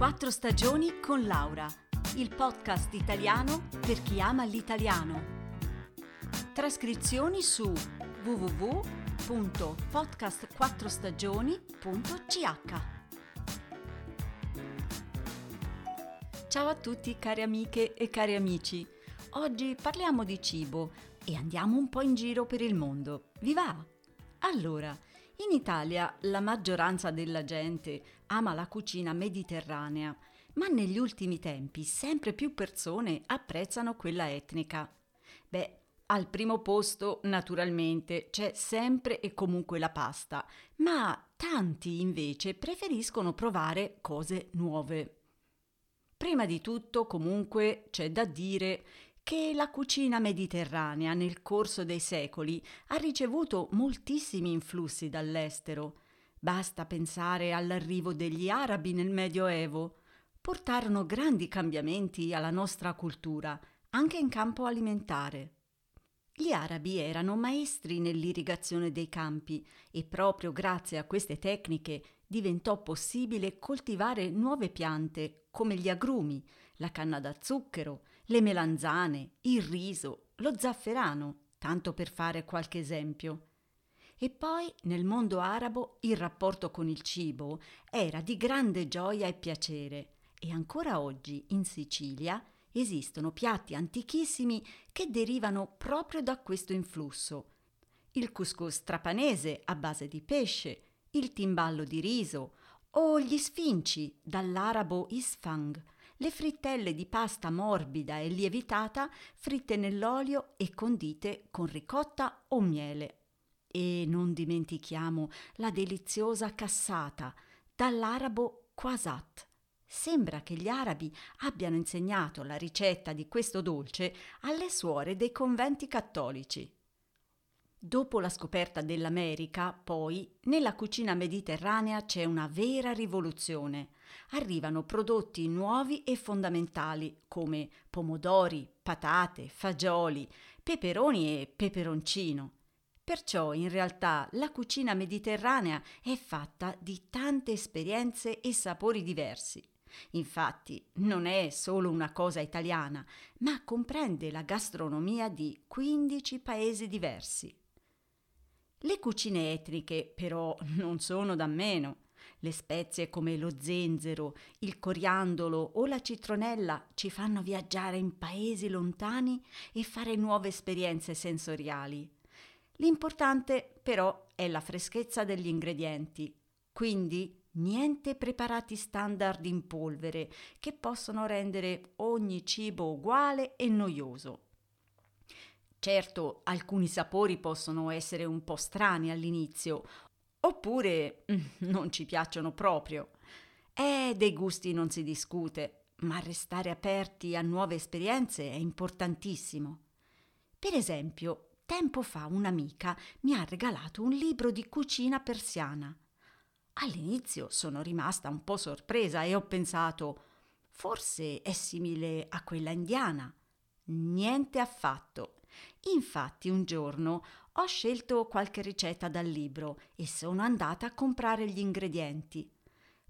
Quattro stagioni con Laura, il podcast italiano per chi ama l'italiano. Trascrizioni su www.podcastquattrostagioni.ch Ciao a tutti cari amiche e cari amici. Oggi parliamo di cibo e andiamo un po' in giro per il mondo. Vi va? Allora, in Italia la maggioranza della gente ama la cucina mediterranea, ma negli ultimi tempi sempre più persone apprezzano quella etnica. Beh, al primo posto, naturalmente, c'è sempre e comunque la pasta, ma tanti invece preferiscono provare cose nuove. Prima di tutto, comunque, c'è da dire che la cucina mediterranea nel corso dei secoli ha ricevuto moltissimi influssi dall'estero. Basta pensare all'arrivo degli arabi nel Medioevo. Portarono grandi cambiamenti alla nostra cultura, anche in campo alimentare. Gli arabi erano maestri nell'irrigazione dei campi e proprio grazie a queste tecniche diventò possibile coltivare nuove piante come gli agrumi, la canna da zucchero, le melanzane, il riso, lo zafferano, tanto per fare qualche esempio. E poi nel mondo arabo il rapporto con il cibo era di grande gioia e piacere e ancora oggi in Sicilia esistono piatti antichissimi che derivano proprio da questo influsso. Il couscous trapanese a base di pesce, il timballo di riso o gli sfinci dall'arabo isfang, le frittelle di pasta morbida e lievitata fritte nell'olio e condite con ricotta o miele. E non dimentichiamo la deliziosa cassata, dall'arabo quasat. Sembra che gli arabi abbiano insegnato la ricetta di questo dolce alle suore dei conventi cattolici. Dopo la scoperta dell'America, poi, nella cucina mediterranea c'è una vera rivoluzione. Arrivano prodotti nuovi e fondamentali come pomodori, patate, fagioli, peperoni e peperoncino. Perciò in realtà la cucina mediterranea è fatta di tante esperienze e sapori diversi. Infatti non è solo una cosa italiana, ma comprende la gastronomia di 15 paesi diversi. Le cucine etniche però non sono da meno. Le spezie come lo zenzero, il coriandolo o la citronella ci fanno viaggiare in paesi lontani e fare nuove esperienze sensoriali. L'importante però è la freschezza degli ingredienti, quindi niente preparati standard in polvere che possono rendere ogni cibo uguale e noioso. Certo, alcuni sapori possono essere un po' strani all'inizio, oppure mm, non ci piacciono proprio. Eh, dei gusti non si discute, ma restare aperti a nuove esperienze è importantissimo. Per esempio, tempo fa un'amica mi ha regalato un libro di cucina persiana. All'inizio sono rimasta un po' sorpresa e ho pensato forse è simile a quella indiana. Niente affatto. Infatti un giorno ho scelto qualche ricetta dal libro e sono andata a comprare gli ingredienti.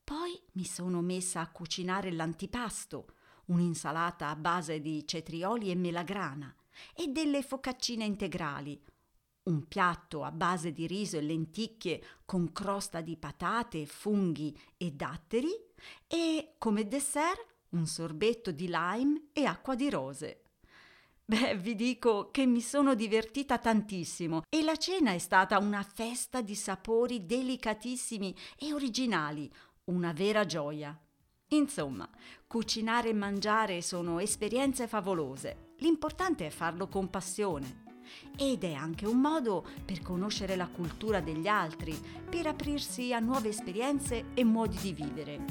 Poi mi sono messa a cucinare l'antipasto, un'insalata a base di cetrioli e melagrana e delle focaccine integrali, un piatto a base di riso e lenticchie con crosta di patate, funghi e datteri e come dessert un sorbetto di lime e acqua di rose. Beh, vi dico che mi sono divertita tantissimo e la cena è stata una festa di sapori delicatissimi e originali, una vera gioia. Insomma, cucinare e mangiare sono esperienze favolose. L'importante è farlo con passione. Ed è anche un modo per conoscere la cultura degli altri, per aprirsi a nuove esperienze e modi di vivere.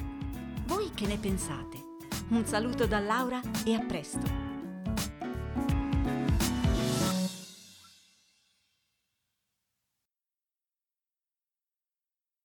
Voi che ne pensate? Un saluto da Laura e a presto!